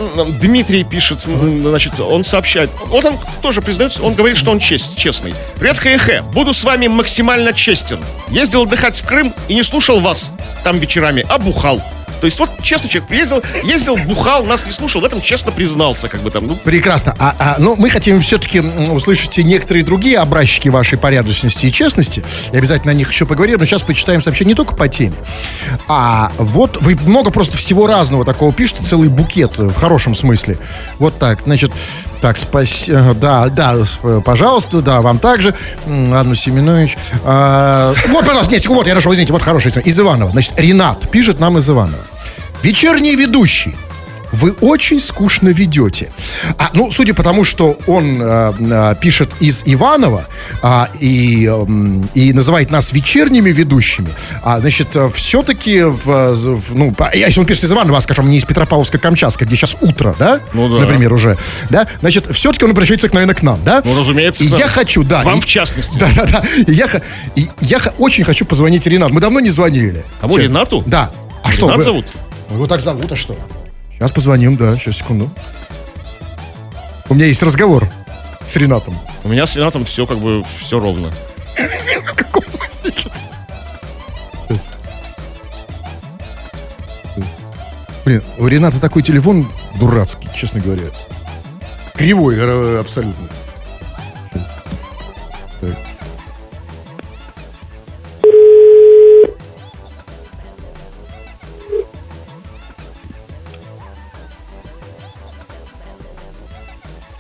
Дмитрий пишет, значит, он сообщает. Вот он тоже признается, он говорит, что он чест, честный. Привет, Хэ Буду с вами максимально честен. Ездил отдыхать в Крым и не слушал вас там вечерами, а бухал. То есть вот честный человек ездил, ездил, бухал, нас не слушал, в этом честно признался, как бы там, ну, Прекрасно. А, а, ну, мы хотим все-таки услышать и некоторые другие образчики вашей порядочности и честности. И обязательно о них еще поговорим. Но сейчас почитаем сообщение не только по теме. А вот вы много просто всего разного такого пишете, целый букет в хорошем смысле. Вот так, значит, так, спасибо. Да, да, с- э, пожалуйста, да, вам также. М, Анну Семенович. А, вот, пожалуйста, нет, вот, я нашел, извините, вот хороший. Из Иванова. Значит, Ренат пишет нам из Иванова. Вечерний ведущий. Вы очень скучно ведете. А, ну, судя по тому, что он э, э, пишет из Иванова а, и, эм, и называет нас вечерними ведущими, а, значит, все-таки, в, в- ну, по- если он пишет из Иванова, а, скажем, не из Петропавловска-Камчатска, где сейчас утро, да? Ну да. Например, уже, да? Значит, все-таки он обращается, наверное, к нам, да? Ну, разумеется, И нам. я хочу, да. Вам и- в частности. Да, да, да. И я, и я очень хочу позвонить Ренату. Мы давно не звонили. Кому. Ренату? Да. А что? Ренат зовут? Его так зовут, а что? Сейчас позвоним, да, сейчас, секунду. У меня есть разговор с Ренатом. У меня с Ренатом все как бы, все ровно. Блин, у Рената такой телефон дурацкий, честно говоря. Кривой э, абсолютно.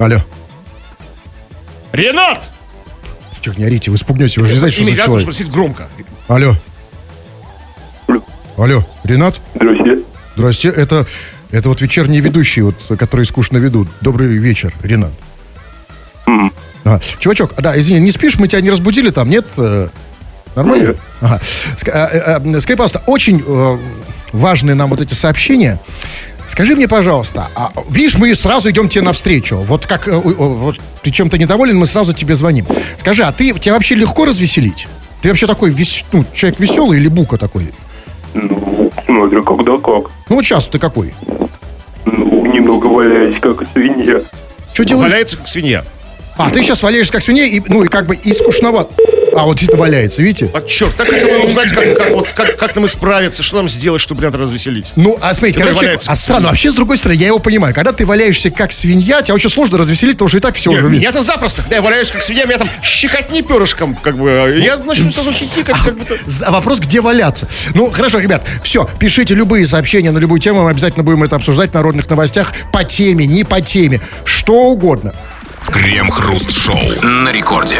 Алло. Ренат! Чё, не орите, вы спугнете, вы же не знаете, что Имя за нужно человек. спросить громко. Алло. Алло, Ренат? Здрасте. Здрасте, это, это вот вечерние ведущие, вот, которые скучно ведут. Добрый вечер, Ренат. Ага. Чувачок, да, извини, не спишь, мы тебя не разбудили там, нет? Э, Нормально? Нет. Ага. Ск- э, э, Скажи, пожалуйста, очень э, важные нам вот эти сообщения. Скажи мне, пожалуйста, а, видишь, мы сразу идем тебе навстречу. Вот как э, вот ты чем-то недоволен, мы сразу тебе звоним. Скажи, а ты тебя вообще легко развеселить? Ты вообще такой вес- ну, человек веселый или бука такой? Ну, смотрю, когда как. Ну вот сейчас ты какой? Ну, немного валяюсь, как свинья. Что делаешь? Валяется как свинья. А, ты сейчас валяешься как свинья, и, ну и как бы и скучноват. А, вот это валяется, видите? А черт, так хотел бы узнать, как, как, вот, как, как нам исправиться, что нам сделать, чтобы ребята развеселить. Ну, а смотрите, когда человек- а странно, вообще, с другой стороны, я его понимаю. Когда ты валяешься как свинья, тебя очень сложно развеселить, потому что и так все уже видно. меня-то запросто, когда я валяюсь как свинья, меня там щекотни перышком, как бы, я начну сразу хихикать, как бы. З- Вопрос, где валяться. Ну, хорошо, ребят, все, пишите любые сообщения на любую тему, мы обязательно будем это обсуждать в народных новостях по теме, не по теме, что угодно. Крем-хруст-шоу на рекорде.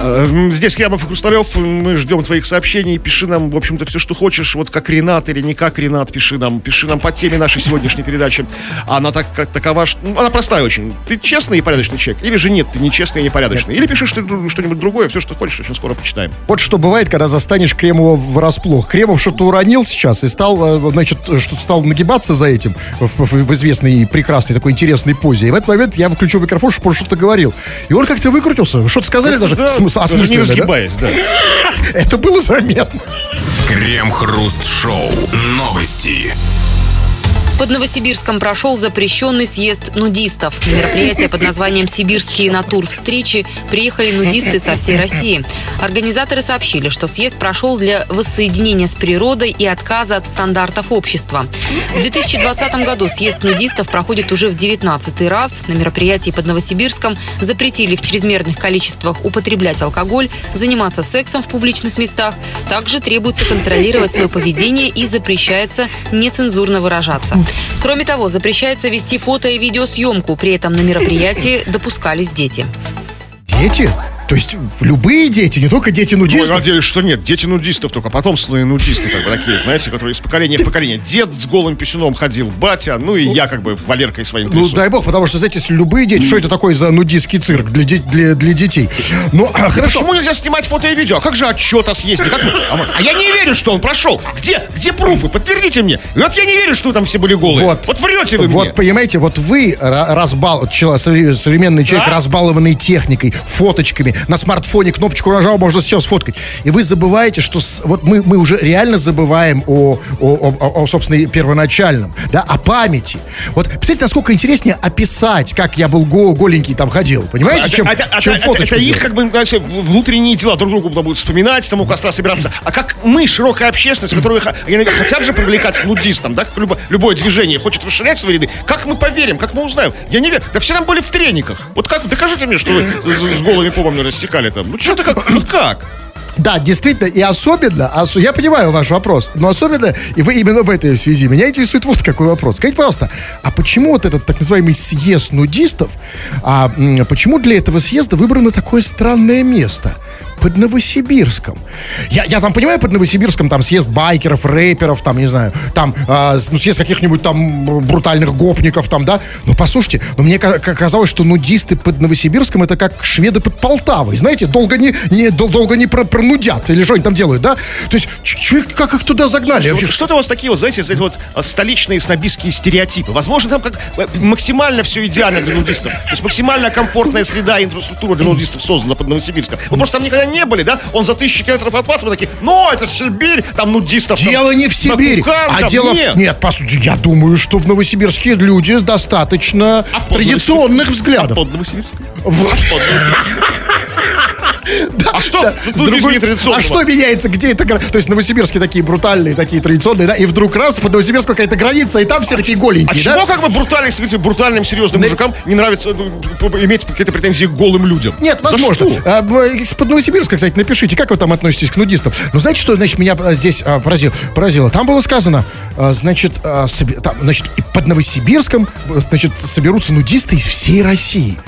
Э, м, Здесь Крябов и Хрусталев, мы ждем твоих сообщений, пиши нам, в общем-то, все, что хочешь, вот как Ренат или не как Ренат, пиши нам, пиши нам по теме нашей сегодняшней передачи. Она так, как такова, что- ну, она простая очень. Ты честный и порядочный человек, или же нет, ты нечестный и непорядочный. Или пишешь ты дру- что-нибудь другое, все, что хочешь, очень скоро почитаем. Вот что бывает, когда застанешь Кремова врасплох. Кремов что-то уронил сейчас и стал, э, значит, что стал нагибаться за этим в, в- в известной и прекрасной такой интересной позе. И в этот момент я выключил микрофон, чтобы он что-то говорил. И он как-то выкрутился. Вы Что-то сказали даже Да, смыс- даже не осмысленное, да? разгибаясь, да. [LAUGHS] Это было заметно. Крем-хруст-шоу. Новости. Под Новосибирском прошел запрещенный съезд нудистов. На мероприятие под названием «Сибирские натур встречи» приехали нудисты со всей России. Организаторы сообщили, что съезд прошел для воссоединения с природой и отказа от стандартов общества. В 2020 году съезд нудистов проходит уже в 19 раз. На мероприятии под Новосибирском запретили в чрезмерных количествах употреблять алкоголь, заниматься сексом в публичных местах. Также требуется контролировать свое поведение и запрещается нецензурно выражаться. Кроме того, запрещается вести фото и видеосъемку. При этом на мероприятии допускались дети. Дети? То есть любые дети, не только дети Ну, я нудистов? надеюсь, что нет. Дети нудистов только, потомственные нудисты, как бы такие, знаете, которые из поколения в поколение. Дед с голым писюном ходил, батя, ну и я как бы Валеркой своим Ну, трясу. дай бог, потому что, знаете, любые дети, что это такое за нудистский цирк для, де- для, для детей? Ну, а, хорошо. Почему нельзя снимать фото и видео? А как же отчет о съезде? Как мы- А, мы- а я не верю, что он прошел. Где? Где пруфы? Подтвердите мне. Вот я не верю, что там все были голые. Вот. Вот врете вы Вот, мне. понимаете, вот вы ра- разбал, современный человек, Да? разбалованный техникой, фоточками, на смартфоне кнопочку нажал, можно все сфоткать. И вы забываете, что с- вот мы, мы уже реально забываем о, о, о- о- собственно, первоначальном, да, о памяти. Вот, представьте, насколько интереснее описать, как я был го- голенький там ходил, понимаете, Это- чем, это, это- чем это- фоточку это их сделать. как бы знаете, в- внутренние дела друг другу будут вспоминать, там у костра собираться. А как мы, широкая общественность, они хотят же привлекать к нудистам, да, как любо- любое движение хочет расширять свои ряды, как мы поверим, как мы узнаем? Я не верю. Да все там были в трениках. Вот как, докажите мне, что вы с, с голыми попами рассекали там. Ну что-то как, вот как? Да, действительно, и особенно, осо- я понимаю ваш вопрос, но особенно, и вы именно в этой связи, меня интересует вот какой вопрос. Скажите, пожалуйста, а почему вот этот так называемый съезд нудистов, а почему для этого съезда выбрано такое странное место? Под Новосибирском. Я, я там понимаю, под Новосибирском там съезд байкеров, рэперов, там, не знаю, там, с- ну, съезд каких-нибудь там брутальных гопников, там, да. Но послушайте, но мне ка- ка- казалось, что нудисты под Новосибирском это как шведы под Полтавой. Знаете, долго не, не, дол- долго не про- пронудят, или что они там делают, да? То есть, ч- как их туда загнали? Что- Вообще, Что-то у вас такие вот, знаете, эти вот а, столичные снобистские стереотипы. Возможно, там как э, максимально все идеально для нудистов. То есть максимально комфортная среда и инфраструктура для нудистов создана под Новосибирском. Вы просто там никогда не были, да? Он за тысячи километров от вас, вы такие, ну, это Сибирь, там нудистов. там Дело не в Сибири, Бакукан, а там дело в... нет. Нет, по сути, я думаю, что в Новосибирске люди достаточно А традиционных взглядов. А под Новосибирском? Вот. Под Новосибирском. А что? А что меняется? Где это То есть Новосибирские такие брутальные, такие традиционные, да? И вдруг раз под Новосибирском какая-то граница, и там все такие А голенькие, чего да? как бы брутальным, брутальным, серьезным мужикам не нравится э, иметь какие-то претензии к голым людям? Нет, возможно. А, м, Из-под Новосибирска, кстати, напишите, как вы там относитесь к нудистам. Ну, знаете, что, значит, меня а, здесь а, поразило? поразило? Там было сказано, а, значит, а, там, значит, под Новосибирском, а, значит, соберутся нудисты из всей России.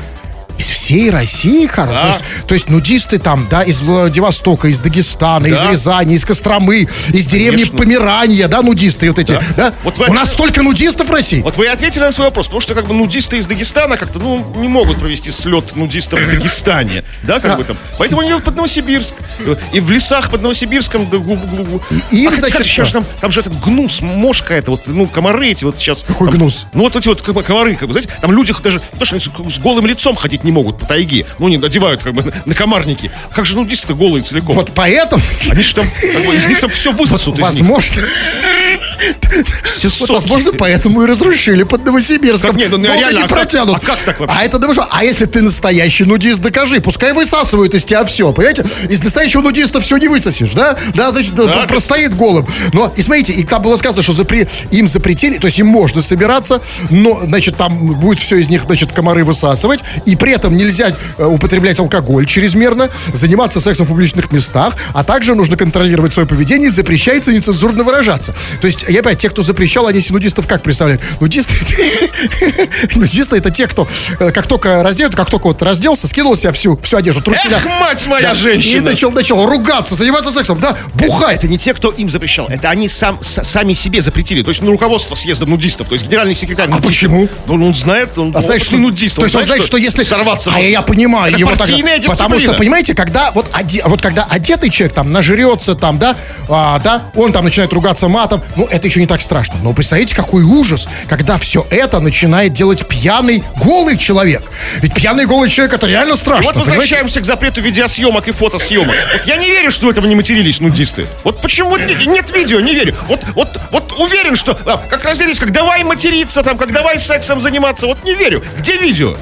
Из всей России, Карл? Да. То, есть, то есть нудисты там, да, из Владивостока, из Дагестана, из Да. Рязани, из Костромы, из деревни Конечно. Померанья, да, нудисты вот эти, да? Да. Вот вы- У нас столько нудистов в России. Вот вы и ответили на свой вопрос, потому что как бы нудисты из Дагестана как-то, ну, не могут провести слет нудистов в Дагестане, да, как бы там. Поэтому они под Новосибирск. И в лесах под Новосибирском, да, глуб- глуб- И а, кстати, значит, сейчас там, там же этот гнус, мошка это, вот, ну, комары эти вот сейчас. Какой там- гнус? Ну, вот эти вот ком- комары, как бы, знаете, там люди даже, с, с голым лицом ходить не могут по тайге, ну, они надевают как бы на, комарники. Как же нудисты-то голые целиком? Вот поэтому, Они же там, как бы, из них там все высосут. возможно, Все вот, возможно, поэтому и разрушили под Новосибирском. Нет, ну, Долго реально, не а как- протянут. а как так вообще? А это да вы что? А если ты настоящий нудист, докажи. Пускай высасывают из тебя все, понимаете? Из настоящего нудиста все не высосешь, да? Да, значит, Да, простоит голым. Но, и смотрите, и там было сказано, что запре- им запретили, то есть им можно собираться, но, значит, там будет все из них, значит, комары высасывать, и при этом нельзя э, употреблять алкоголь чрезмерно, заниматься сексом в публичных местах, а также нужно контролировать свое поведение, запрещается нецензурно выражаться. То есть, я опять, те, кто запрещал, они нудистов как представляют? Нудисты, [LAUGHS] нудисты это те, кто э, как только раздеют, как только вот разделся, скинул себя всю, всю одежду, труселя. Эх, мать моя Да, И женщина! начал, начал ругаться, заниматься сексом, да, бухает. Это не те, кто им запрещал, это они сам, с- сами себе запретили. То есть, ну, руководство съезда нудистов, то есть генеральный секретарь. А почему? Ну, он знает, он А знаешь, опытный что, нудист. то есть он знает, что, если... Сорваться а я, понимаю Это его партийная Потому что, понимаете, когда вот, оде- вот когда одетый человек там нажрется, там, да, а, да, он там начинает ругаться матом, ну, это еще не так страшно. Но представляете, какой ужас, когда все это начинает делать пьяный, голый человек. Ведь пьяный, голый человек, это реально И страшно, вот понимаете? возвращаемся к запрету видеосъемок и фотосъемок. Вот я не верю, что этого не матерились нудисты. Вот почему не- нет видео, не верю. Вот, вот, вот уверен, что а, как разделись, как давай материться, там, как давай сексом заниматься. Вот не верю. Где видео?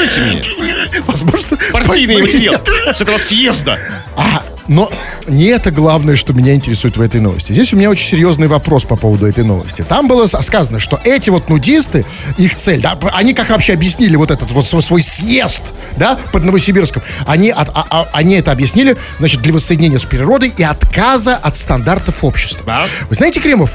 Покажите мне. Возможно, Партийный материал с этого съезда. А, но не это главное, что меня интересует в этой новости. Здесь у меня очень серьезный вопрос по поводу этой новости. Там было сказано, что эти вот нудисты, их цель, да, они как вообще объяснили вот этот вот свой, свой съезд, да, под Новосибирском, они, от- а- а- они это объяснили, значит, для воссоединения с природой и отказа от стандартов общества. Да. Вы знаете, Кремов,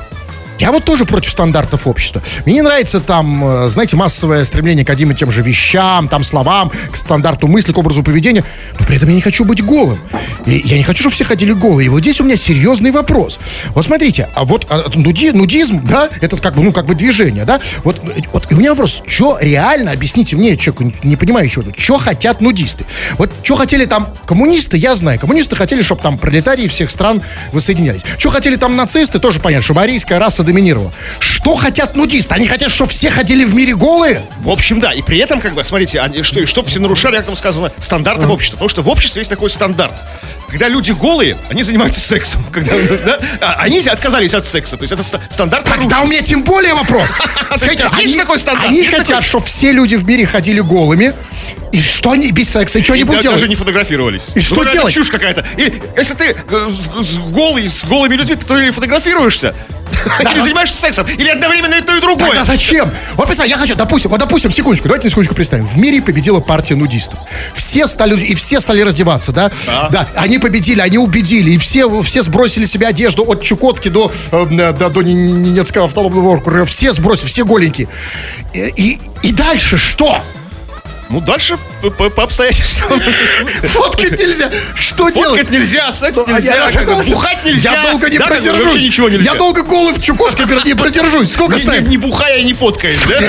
я вот тоже против стандартов общества. Мне не нравится там, э, знаете, массовое стремление к одним и тем же вещам, там, словам, к стандарту мысли, к образу поведения. Но при этом я не хочу быть голым. И я не хочу, чтобы все ходили голые. И вот здесь у меня серьезный вопрос. Вот смотрите, а вот а, нуди- нудизм, да, это как бы, ну, как бы движение, да? Вот, вот и у меня вопрос, что реально, объясните мне, человеку не, не понимающему, что хотят нудисты? Вот что хотели там коммунисты, я знаю. Коммунисты хотели, чтобы там пролетарии всех стран воссоединялись. Что хотели там нацисты, тоже понятно, чтобы арийская раса доминировала. Что хотят нудисты? Они хотят, чтобы все ходили в мире голые? В общем, да. И при этом, как бы, смотрите, они, что, и чтобы все нарушали, как там сказано, стандарты в обществе. Потому что в обществе есть такой стандарт. Когда люди голые, они занимаются сексом. [LAUGHS] Когда, да, а они отказались от секса. То есть это ста- стандарт Тогда у меня тем более вопрос. [LAUGHS] Скажите, они, такой стандарт? они хотят, такой? чтобы все люди в мире ходили голыми. И что они без секса? И что они И будут да- делать? даже не фотографировались. И что Ну, делать? чушь какая-то. Или, если ты э, с, голый, с голыми людьми, то или фотографируешься, [LAUGHS] или занимаешься сексом, или одновременно и то, и другое. Тогда зачем? Вот представь, я хочу, допустим, вот допустим, секундочку, давайте на секундочку представим. В мире победила партия нудистов. Все стали, и все стали раздеваться, да? Да. они победили, они убедили, и все, все сбросили себе одежду от Чукотки до, э, до, до Ненецкого автономного округа. Все сбросили, все голенькие. И, и, и дальше что? Ну, дальше по, по- обстоятельствам. Фоткать нельзя. Что делать? Фоткать нельзя, секс Ну, а нельзя, я- как бы бухать нельзя. Я долго не продержусь. Ничего нельзя. Я долго голый в Чукотке не продержусь. Сколько стоит? не, не бухая и не фоткаешь, да?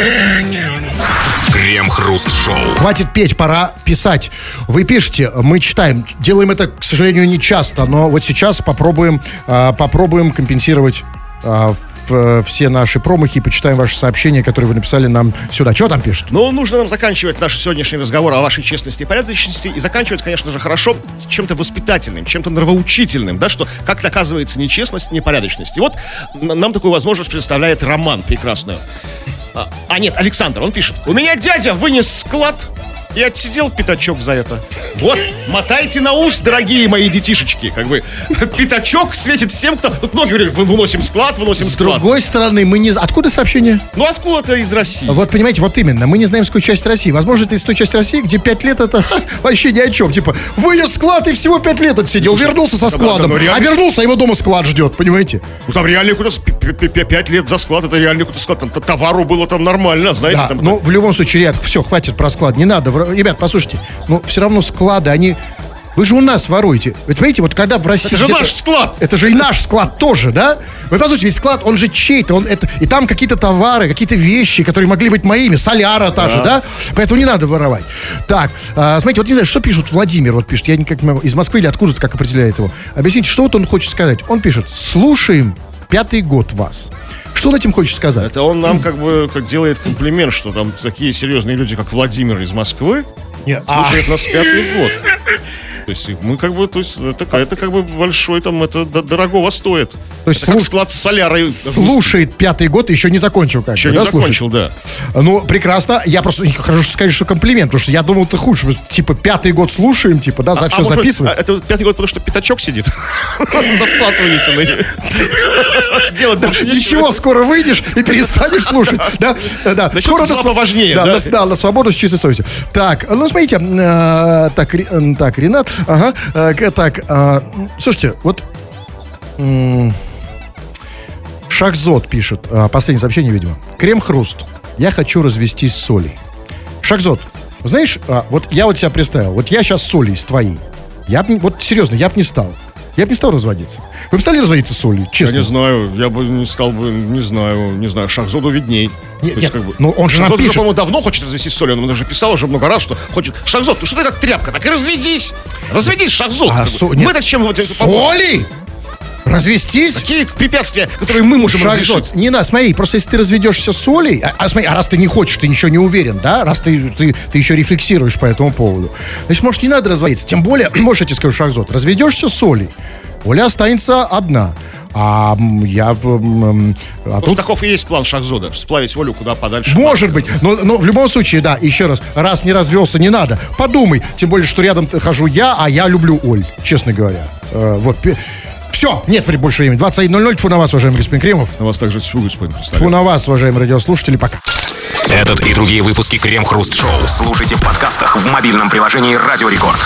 Крем-хруст-шоу. Хватит петь, пора писать. Вы пишете, мы читаем. Делаем это, к сожалению, не часто, но вот сейчас попробуем, а, попробуем компенсировать а, э, все наши промахи и почитаем ваши сообщения, которые вы написали нам сюда. Что там пишут? Но нужно нам заканчивать наш сегодняшний разговор о вашей честности и порядочности и заканчивать, конечно же, хорошо чем-то воспитательным, чем-то нравоучительным, да, что как-то оказывается нечестность, непорядочность. И вот нам такую возможность предоставляет Роман прекрасную. А, а нет, Александр, он пишет. У меня дядя вынес склад и отсидел пятачок за это. Вот, мотайте на ус, дорогие мои детишечки. Как бы пятачок светит всем, кто... Тут многие говорят, «Вы- выносим склад, выносим С склад. другой стороны, мы не... Откуда сообщение? Ну откуда-то из России. Вот, понимаете, вот именно, мы не знаем, с какой части России. Возможно, это из той части России, где пять лет это ха, вообще ни о чем. Типа, вынес склад и всего пять лет отсидел, вернулся со да, да, складом. ну, реально. А вернулся, а его дома склад ждет, понимаете? Ну там реально куда-то пять лет за склад, это реально куда-то склад. Там товару было там нормально, знаете, Да, там. ну, в любом случае, Ряд, все, хватит про склад, не надо. Ребят, послушайте, но все равно склады, они... Вы же у нас воруете. Вы понимаете, вот когда в России... Это же наш склад. Это же и наш склад тоже, да? Вы послушайте, ведь склад, он же чей-то, он это... И там какие-то товары, какие-то вещи, которые могли быть моими, соляра та же, да? Поэтому не надо воровать. Так, а, смотрите, вот не знаю, что пишет Владимир, вот пишет, я никак не могу, из Москвы или откуда-то, как определяет его. Объясните, что вот он хочет сказать? Он пишет, слушаем пятый год вас. Что он этим хочет сказать? Это он нам как бы как делает комплимент, что там такие серьезные люди, как Владимир из Москвы, Не, а, слушают нас пятый год. [LAUGHS] То есть мы как бы, то есть это, это как бы большой там, это дорогого стоит. То есть это слуш- склад солярой. слушает пятый год, еще не закончил как Еще бы, не да, слушает? закончил, да. Ну, прекрасно. Я просто хорошо сказать, что комплимент, потому что я думал, ты худший. Типа, пятый год слушаем, типа, да, за все может быть, записываем. а это пятый год, потому что пятачок сидит. [LAUGHS] За склад вынесенный. Делать Ничего, скоро выйдешь и перестанешь слушать. Да, да. Скоро поважнее, Да, да? на, да, свободу с чистой совестью. Так, ну смотрите, э, так, так, Ренат, ага, э, так, э, слушайте, вот Шахзот пишет, э, последнее сообщение, видимо. Крем-хруст. Я хочу развестись с Солей. Шахзот, знаешь, а, вот я вот себя представил, вот я сейчас Солей, с твоей. Я б, вот серьезно, я бы не стал. Я бы не стал разводиться. Вы бы стали разводиться с Солей, Я честно? не знаю, я бы не стал бы, не знаю, не знаю, Шахзоду видней. Нет, То есть, нет, ну, он же Шахзод, пишет. по-моему, давно хочет развестись с Солей, он даже писал уже много раз, что хочет. Шахзод, ну что ты как тряпка, так и разведись. Разведись, Шахзод. А Со- нет. Мы-то чем вот это С? Олей? Развестись? Какие препятствия, которые мы можем Шахзот, разрешить? не надо, смотри, просто если ты разведешься с Олей, а, а смотри, а раз ты не хочешь, ты ничего не уверен, да, раз ты, ты, ты еще рефлексируешь по этому поводу, значит, может, не надо разводиться. Тем более, [CLEARS THROAT] может, я тебе скажу, Шахзот, разведешься с Олей, Оля останется одна. А я... а тут таков и есть план Шахзода, сплавить Олю куда подальше. Может быть, но, но в любом случае, да, еще раз, раз не развелся, не надо. Подумай, тем более, что рядом хожу я, а я люблю Оль, честно говоря. Э, вот, все, нет больше времени. 21.00, фу на вас, уважаемый господин Кремов. На вас также всю господин Фу представляю. на вас, уважаемые радиослушатели, пока. Этот и другие выпуски Крем Хруст Шоу слушайте в подкастах в мобильном приложении Радио Рекорд.